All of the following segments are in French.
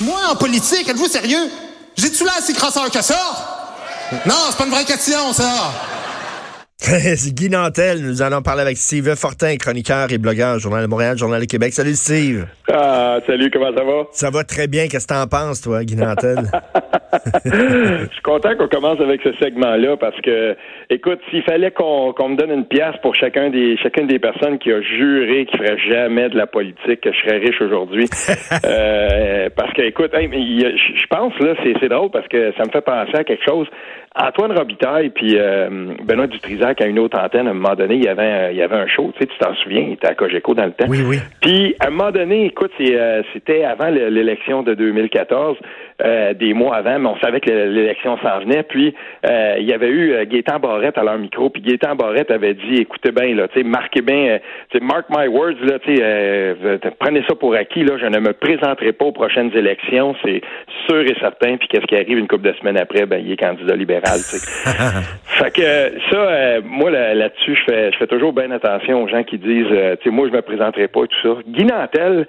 Moi, en politique, êtes-vous sérieux? J'ai-tu là assez crosseur que ça? Non, c'est pas une vraie question, ça. C'est Guy Nantel. Nous allons parler avec Steve Fortin, chroniqueur et blogueur, Journal de Montréal, Journal de Québec. Salut, Steve. Ah, salut, comment ça va? Ça va très bien. Qu'est-ce que t'en penses, toi, Guy Nantel? Je suis content qu'on commence avec ce segment-là parce que, écoute, s'il fallait qu'on me donne une pièce pour chacun des, chacune des personnes qui a juré qu'il ferait jamais de la politique, que je serais riche aujourd'hui. euh, parce que, écoute, je pense, là, c'est drôle parce que ça me fait penser à quelque chose. Antoine Robitaille puis euh, Benoît Dutrisac à une autre antenne, à un moment donné, il y avait un, il y avait un show, tu sais, tu t'en souviens, il était à Cogeco dans le temps. Oui, oui. Puis à un moment donné, écoute, euh, c'était avant l'élection de 2014. Euh, des mois avant, mais on savait que l'élection s'en venait. Puis euh, il y avait eu euh, Gaétan Barrette à leur micro, puis Gaétan Barrette avait dit écoutez bien, là, tu sais, marquez bien, tu sais, mark my words, là, tu sais, prenez ça pour acquis, là, je ne me présenterai pas aux prochaines élections, c'est sûr et certain. Puis qu'est-ce qui arrive une couple de semaines après, ben il est candidat libéral, tu sais. fait que ça, moi là-dessus, je fais, je fais toujours bien attention aux gens qui disent, tu sais, moi je me présenterai pas et tout ça. Guy Nantel,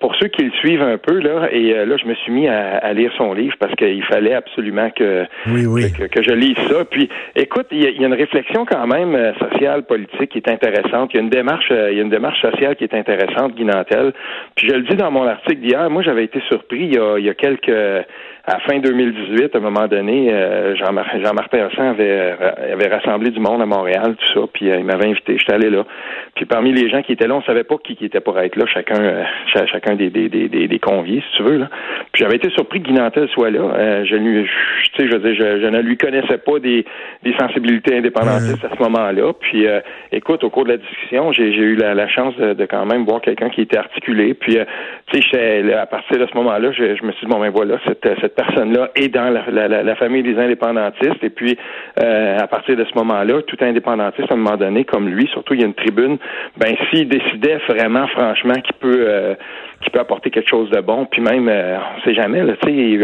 pour ceux qui le suivent un peu là, et là je me suis mis à, lire son livre parce qu'il fallait absolument que, que, je lise ça. Puis, écoute, il y, a, une réflexion quand même euh, sociale, politique qui est intéressante. Il y a une démarche, euh, il y a une démarche sociale qui est intéressante, Guinantel. Puis je le dis dans mon article d'hier, moi j'avais été surpris il y a, il y a quelques à fin 2018, à un moment donné, euh, Jean-Marc Jean avait, euh, avait rassemblé du monde à Montréal, tout ça, puis il m'avait invité. J'étais allé là. Puis parmi les gens qui étaient là, on savait pas qui, qui était pour être là, chacun chacun des, des, des, des, conviés, si tu veux. Là. Puis j'avais été surpris que Guy Nantel soit là. je lui tu sais, je, veux dire, je, ne lui connaissais pas des, des sensibilités indépendantistes à ce moment-là. Puis écoute, au cours de la discussion, j'ai eu la, chance de, quand même voir quelqu'un qui était articulé. Puis tu sais, à partir de ce moment-là, je, je me suis dit bon ben voilà, cette, cette personne-là est dans la, famille des indépendantistes. Et puis, euh, à partir de ce moment-là, tout indépendantiste, à un moment donné, comme lui, surtout il y a une tribune, ben s'il décidait vraiment, franchement, qu'il peut euh, qui peut apporter quelque chose de bon, puis même, euh, on sait jamais, là,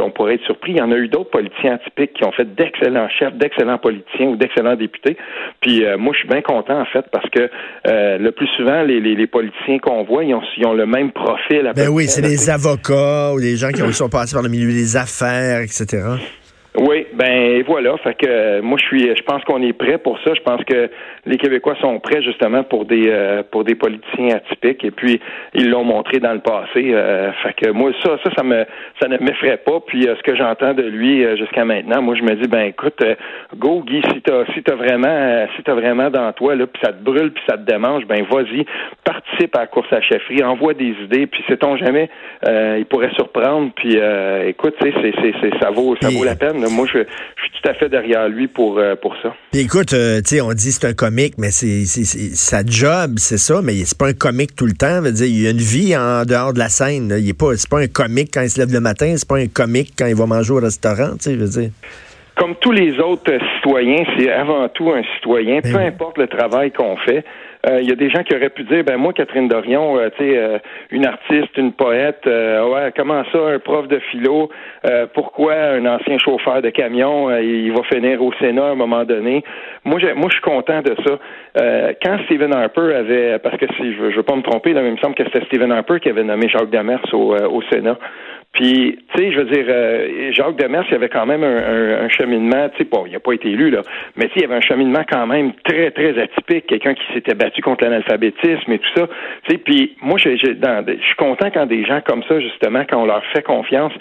on pourrait être surpris. Il y en a eu d'autres politiciens atypiques qui ont fait d'excellents chefs, d'excellents politiciens ou d'excellents députés. Puis moi, je suis bien content, en fait, parce que le plus souvent, les, les, politiciens qu'on voit, ils ont, ils ont, le même profil. ben oui, c'est des avocats ou des gens qui sont passés par le milieu des affaires etc. Oui, ben voilà. Fait que euh, moi je suis je pense qu'on est prêt pour ça. Je pense que les Québécois sont prêts justement pour des euh, pour des politiciens atypiques et puis ils l'ont montré dans le passé. Euh, fait que moi ça ça ça me ça ne m'effraie pas. Puis ce que j'entends de lui jusqu'à maintenant, moi je me dis ben écoute go Guy si t'as si t'as vraiment si t'as vraiment dans toi là puis ça te brûle puis ça te démange ben vas-y participe à la course à chefferie, envoie des idées puis sait-on jamais il pourrait surprendre puis écoute c'est c'est ça vaut ça vaut la peine moi, je, suis tout à fait derrière lui pour, euh, pour ça. écoute, euh, tu sais, on dit c'est un comique, mais c'est sa job, c'est ça, mais c'est pas un comique tout le temps. Veut dire, il y a une vie en dehors de la scène. Il est pas, c'est pas un comique quand il se lève le matin, c'est pas un comique quand il va manger au restaurant, tu sais, veux dire comme tous les autres citoyens, c'est avant tout un citoyen, ben peu importe le travail qu'on fait. Euh, il y a des gens qui auraient pu dire, ben moi, Catherine Dorion, euh, tu sais, euh, une artiste, une poète, ouais, comment ça, un prof de philo, pourquoi un ancien chauffeur de camion, il va finir au Sénat à un moment donné? Moi, je, moi, je suis content de ça. quand Stephen Harper avait, parce que si je veux, veux pas me tromper, là, il me semble que c'était Stephen Harper qui avait nommé Jacques Demers au, au Sénat. Puis, tu sais, je veux dire, euh, Jacques Demers, il y avait quand même un, un, cheminement, tu sais, bon, il n'a pas été élu, là, mais tu il y avait un cheminement quand même très, très atypique, quelqu'un qui s'était battu contre l'analphabétisme et tout ça. Tu sais, puis moi, je suis content quand des gens comme ça, justement, quand on leur fait confiance,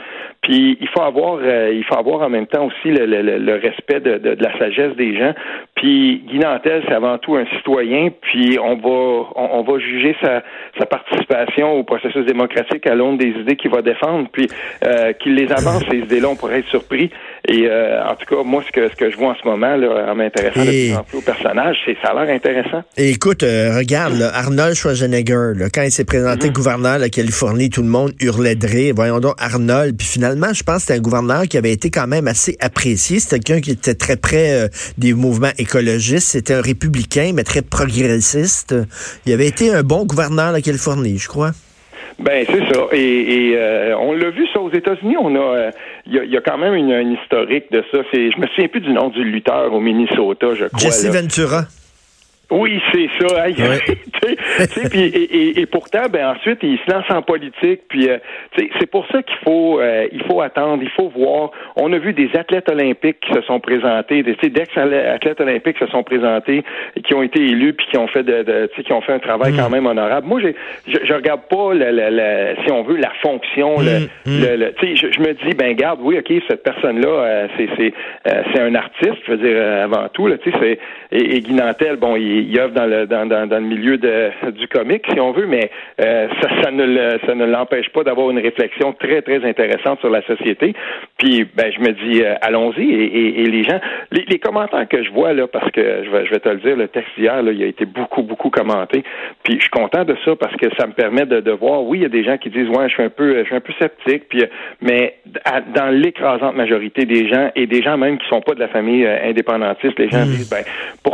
puis il faut avoir, euh, il faut avoir en même temps aussi le, le, le respect de, de, de, la sagesse des gens. Puis Guy Nantel, c'est avant tout un citoyen, puis on va, on, va juger sa, sa participation au processus démocratique à l'aune des idées qu'il va défendre. Puis euh, qu'il les avance, ces idées-là, on pourrait être surpris. Et euh, en tout cas, moi, ce que, ce que je vois en ce moment, là, en m'intéressant de plus en plus au personnage, c'est ça a l'air intéressant. Et écoute, euh, regarde, Arnold Schwarzenegger, là, quand il s'est présenté mhm. gouverneur de la Californie, tout le monde hurlait de rire. Voyons donc, Arnold. Puis finalement, je pense que c'était un gouverneur qui avait été quand même assez apprécié. C'était quelqu'un qui était très près des mouvements écologistes. C'était un républicain, mais très progressiste. Il avait été un bon gouverneur de la Californie, je crois. Ben c'est ça. Et, euh, on l'a vu ça aux États-Unis. On a, il euh, y, a quand même une, historique de ça. C'est, je me souviens plus du nom du lutteur au Minnesota, je crois. Jesse Ventura. Oui, c'est ça. et, pourtant, ben ensuite, il se lance en politique. Puis euh, c'est pour ça qu'il faut euh, il faut attendre, il faut voir. On a vu des athlètes olympiques qui se sont présentés, des d'ex-athlètes olympiques qui se sont présentés, qui ont été élus puis qui ont fait de, qui ont fait un travail quand mm. même honorable. Moi, je, je regarde pas la, si on veut la fonction. Le, mm, mm. je, je, me dis ben garde, oui, ok, cette personne là, euh, c'est c'est c'est un artiste. Je veux dire avant tout là, tu sais, c'est et, et Guy Nantel, bon, il il œuvre dans le dans, dans, le milieu de, du comique, si on veut, mais euh, ça, ça ne ça ne l'empêche pas d'avoir une réflexion très très intéressante sur la société. Puis ben je me dis euh, allons-y et, et, les gens, les, commentaires que je vois là, parce que je vais je vais te le dire, le texte d'hier là, il a été beaucoup beaucoup commenté. Puis je suis content de ça parce que ça me permet de, de voir. Oui, il y a des gens qui disent ouais, je suis un peu je suis un peu sceptique. Puis mais dans l'écrasante majorité des gens et des gens même qui sont pas de la famille euh, indépendantiste, les gens hmm. disent ben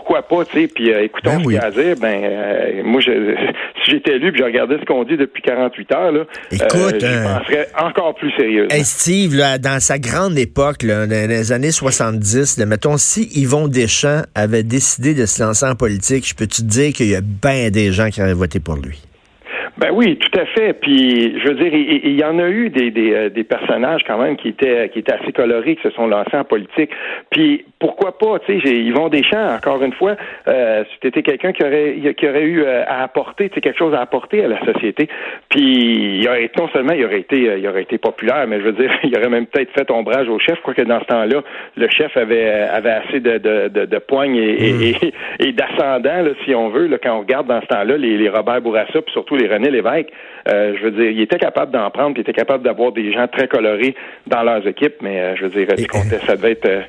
pourquoi pas, tu sais. Puis écoutons ben ce qu'il y a à dire, ben, euh, moi, je, si j'étais élu puis je regardais ce qu'on dit depuis 48 heures, là, Écoute, euh, je euh, penserais encore plus sérieux. Steve, là, dans sa grande époque, là, dans les années 70, là, mettons, si Yvon Deschamps avait décidé de se lancer en politique, je peux te dire qu'il y a bien des gens qui auraient voté pour lui? Ben oui, tout à fait. Puis, je veux dire, il, y en a eu des, des, euh, des, personnages quand même qui étaient qui étaient assez colorés, qui se sont lancés en politique. Puis, pourquoi pas, tu sais, Yvon Deschamps, encore une fois, euh, c'était quelqu'un qui aurait qui aurait eu euh, à apporter, tu quelque chose à apporter à la société. Puis, il aurait non seulement il aurait été il aurait été populaire, mais je veux dire, il aurait même peut-être fait ombrage au chef, quoique dans ce temps-là, le chef avait avait assez de de, de, de poignes et, et, mm. et, d'ascendant, si on veut, là, quand on regarde dans ce temps-là les, les Robert Bourassa, puis surtout les René l'évêque, euh, je veux dire, il était capable d'en prendre, puis il était capable d'avoir des gens très colorés dans leurs équipes, mais euh, je veux dire, ça devait être...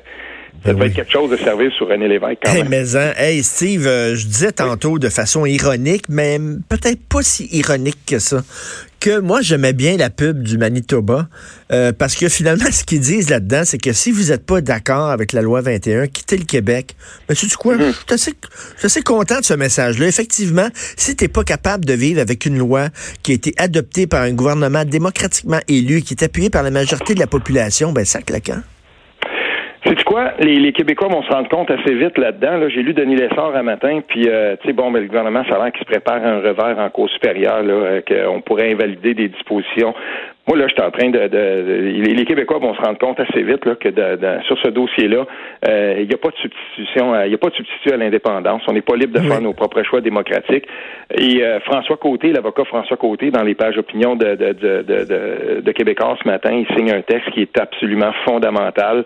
Euh, ça devait être quelque chose de servir sur René Lévesque quand même. Mais, hein, hey Steve, je disais tantôt de façon ironique, mais peut-être pas si ironique que ça, que moi, j'aimais bien la pub du Manitoba euh, parce que finalement, ce qu'ils disent là-dedans, c'est que si vous n'êtes pas d'accord avec la loi 21, quittez le Québec. Mais tu dis quoi? Mm-hmm. Je suis assez, content de ce message-là. Effectivement, si tu n'es pas capable de vivre avec une loi qui a été adoptée par un gouvernement démocratiquement élu, qui est appuyé par la majorité de la population, ben ça claque, c'est quoi? Les, les, Québécois vont se rendre compte assez vite là-dedans. Là, J'ai lu Denis Lessard un matin, puis euh, tu sais, bon, mais le gouvernement, ça a l'air qu'il se prépare un revers en cours supérieure, là, euh, qu'on pourrait invalider des dispositions moi, là, je suis en train de, les, Québécois vont se rendre compte assez vite là, que sur ce dossier-là, euh, il n'y a pas de substitution, il n'y a pas de substitut à l'indépendance. On n'est pas libre de faire nos propres choix démocratiques. Et euh, François Côté, l'avocat François Côté, dans les pages opinion de, de, de, de, Québécois ce matin, il signe un texte qui est absolument fondamental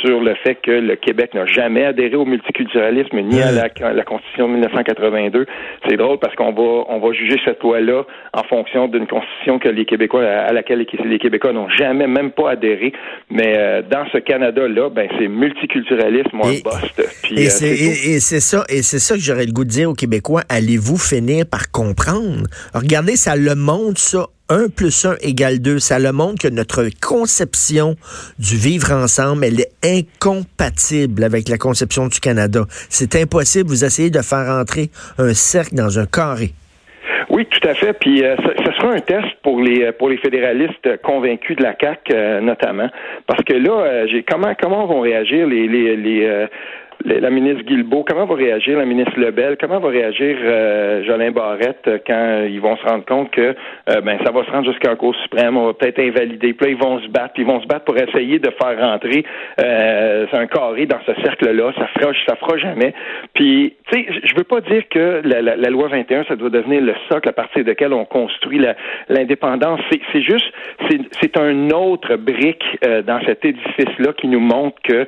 sur le fait que le Québec n'a jamais adhéré au multiculturalisme ni à la, la, Constitution de 1982. C'est drôle parce qu'on va on va juger cette loi-là en fonction d'une Constitution que les Québécois à la les Québécois n'ont jamais, même pas adhéré. Mais euh, dans ce Canada-là, ben c'est multiculturalisme, bust. Euh, et c'est ça, et c'est ça que j'aurais le goût de dire aux Québécois. Allez-vous finir par comprendre? Regardez, ça le montre ça 1 plus 1 égale 2. Ça le montre que notre conception du vivre ensemble, elle est incompatible avec la conception du Canada. C'est impossible. Vous essayez de faire entrer un cercle dans un carré. Oui, tout à fait. Puis euh, ce, sera un test pour les pour les fédéralistes convaincus de la CAC euh, notamment, parce que là, euh, j'ai comment comment vont réagir les les, les la ministre Guilbeault, comment va réagir la ministre Lebel, comment va réagir euh, Jolin Barrette quand ils vont se rendre compte que euh, ben ça va se rendre jusqu'à la Cour suprême, on va peut-être invalider, puis là, ils vont se battre, ils vont se battre pour essayer de faire rentrer euh, un carré dans ce cercle-là, ça fera ça fera jamais. Puis tu sais, je veux pas dire que la, la, loi 21 ça doit devenir le socle à partir duquel on construit l'indépendance, c'est juste c'est un autre brique euh, dans cet édifice-là qui nous montre que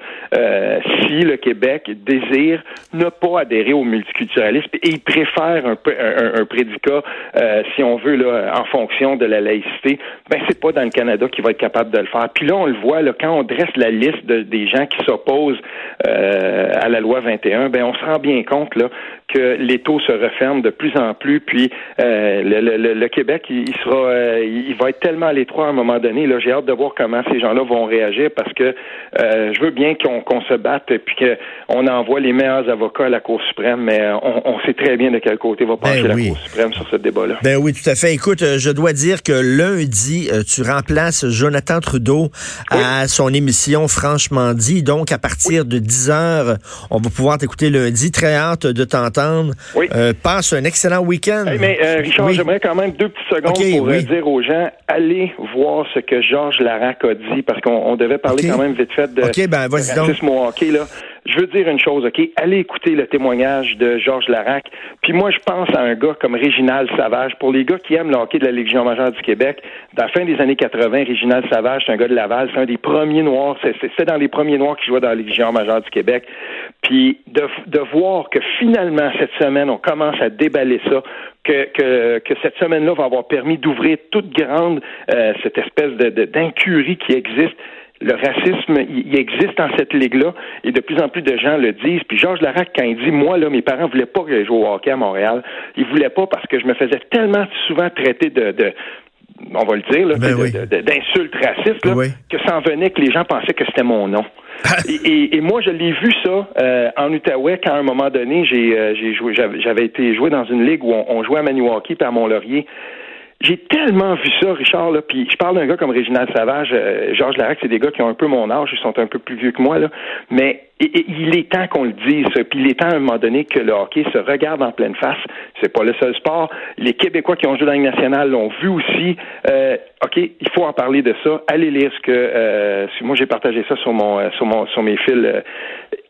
si le Québec désire ne pas adhérer au multiculturalisme et il préfère un, un, un prédicat, euh, si on veut, là, en fonction de la laïcité, ben c'est pas dans le Canada qui va être capable de le faire. Puis là, on le voit, là, quand on dresse la liste des gens qui s'opposent euh, à la loi 21, ben on se rend bien compte là que les taux se referment de plus en plus, puis euh, le, Québec, il, sera, euh, il va être tellement à l'étroit à un moment donné. Là, j'ai hâte de voir comment ces gens-là vont réagir parce que euh, je veux bien qu'on se batte et puis qu'on envoie les meilleurs avocats à la Cour suprême, mais on, sait très bien de quel côté va pencher ben la Cour suprême sur ce débat-là. Ben oui, tout à fait. Écoute, je dois dire que lundi, tu remplaces Jonathan Trudeau à son émission Franchement dit. Donc, à partir de 10 heures, on va pouvoir t'écouter lundi. Très hâte de t'entendre t'entendre. Oui. Euh, passe un excellent week-end. Hey, mais euh, Richard, Oui. j'aimerais quand même deux petites secondes pour euh, oui. dire aux gens, allez voir ce que Georges Larac a dit, parce qu'on on devait parler quand même vite fait de, Ok, ben, vas-y de donc. racisme au hockey. Là. Je veux dire une chose, OK? Allez écouter le témoignage de Georges Larac. Puis moi, je pense à un gars comme Réginald Savage. Pour les gars qui aiment le hockey de la Légion majeure du Québec, dans la fin des années 80, Réginald Savage, c'est un gars de Laval, c'est un des premiers Noirs, c'est- dans les premiers Noirs qui jouaient dans la Légion majeure du Québec. Puis de, de voir que finalement, cette semaine, on commence à déballer ça, que, que, que cette semaine-là va avoir permis d'ouvrir toute grande euh, cette espèce de- d'incurie qui existe. Le racisme, il, existe dans cette ligue-là et de plus en plus de gens le disent. Puis Georges Larac, quand il dit, moi, là, mes parents voulaient pas que je joue au hockey à Montréal, ils voulaient pas parce que je me faisais tellement souvent traiter de, de on va le dire, là, Ben oui. d'insultes racistes, là, Oui. que ça en venait que les gens pensaient que c'était mon nom. et, et- et moi, je l'ai vu ça euh, en Outaouais quand à un moment donné, j'ai euh, joué, j'avais été joué dans une ligue où on, on jouait à Maniwaki puis à Mont-Laurier. J'ai tellement vu ça, Richard, là, puis je parle d'un gars comme Réginald Savage, euh, Georges Larac, c'est des gars qui ont un peu mon âge, ils sont un peu plus vieux que moi, là, mais et- et il est temps qu'on le dise, ça, puis il est temps à un moment donné que le hockey se regarde en pleine face. C'est pas le seul sport. Les Québécois qui ont joué dans la Ligue nationale l'ont vu aussi. Euh, OK, il faut en parler de ça. Allez lire ce que euh, moi j'ai partagé ça sur mon euh, sur mon sur mes fils. euh,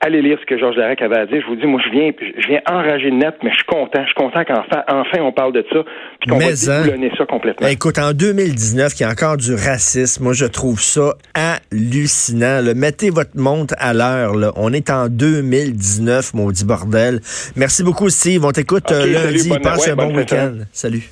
allez lire ce que Georges Larac avait à dire. Je vous dis, moi je viens je viens enragé de net, mais je suis content. Je suis content qu'enfin enfin on parle de ça, puis qu'on va hein. déboulonner ça complètement. Écoute, en 2019, qu'il y a encore du racisme, moi, je trouve ça hallucinant. là. Mettez votre montre à l'heure. On est en 2019, maudit bordel. Merci beaucoup, Steve. On t'écoute euh, salut, lundi. bonne- Passe un bon week-end. Salut.